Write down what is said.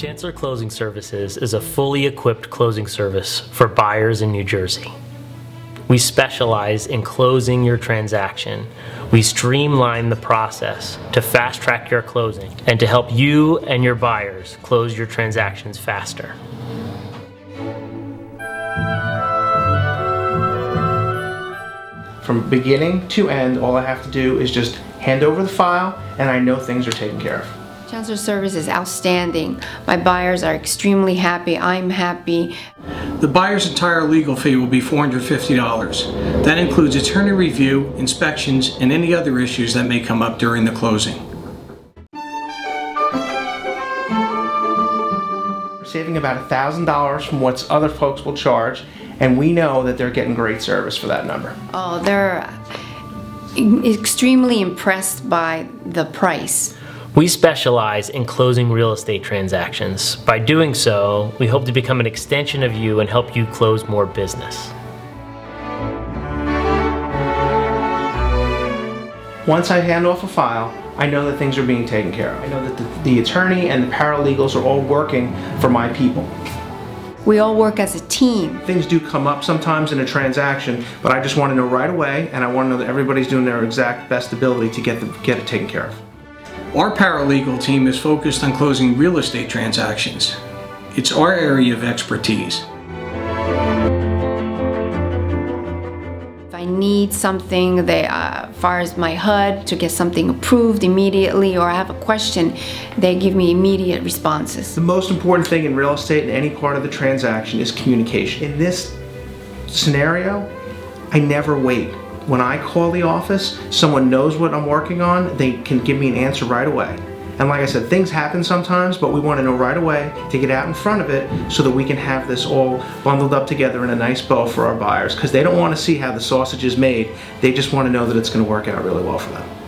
Chancellor Closing Services is a fully equipped closing service for buyers in New Jersey. We specialize in closing your transaction. We streamline the process to fast track your closing and to help you and your buyers close your transactions faster. From beginning to end, all I have to do is just hand over the file and I know things are taken care of. Chancellor service is outstanding. My buyers are extremely happy. I'm happy. The buyer's entire legal fee will be $450. That includes attorney review, inspections, and any other issues that may come up during the closing. We're saving about $1,000 from what other folks will charge and we know that they're getting great service for that number. Oh, they're extremely impressed by the price. We specialize in closing real estate transactions. By doing so, we hope to become an extension of you and help you close more business. Once I hand off a file, I know that things are being taken care of. I know that the, the attorney and the paralegals are all working for my people. We all work as a team. Things do come up sometimes in a transaction, but I just want to know right away, and I want to know that everybody's doing their exact best ability to get, the, get it taken care of. Our paralegal team is focused on closing real estate transactions. It's our area of expertise. If I need something, they, uh, as far as my HUD, to get something approved immediately, or I have a question, they give me immediate responses. The most important thing in real estate in any part of the transaction is communication. In this scenario, I never wait when I call the office, someone knows what I'm working on, they can give me an answer right away. And like I said, things happen sometimes, but we want to know right away to get out in front of it so that we can have this all bundled up together in a nice bow for our buyers because they don't want to see how the sausage is made. They just want to know that it's going to work out really well for them.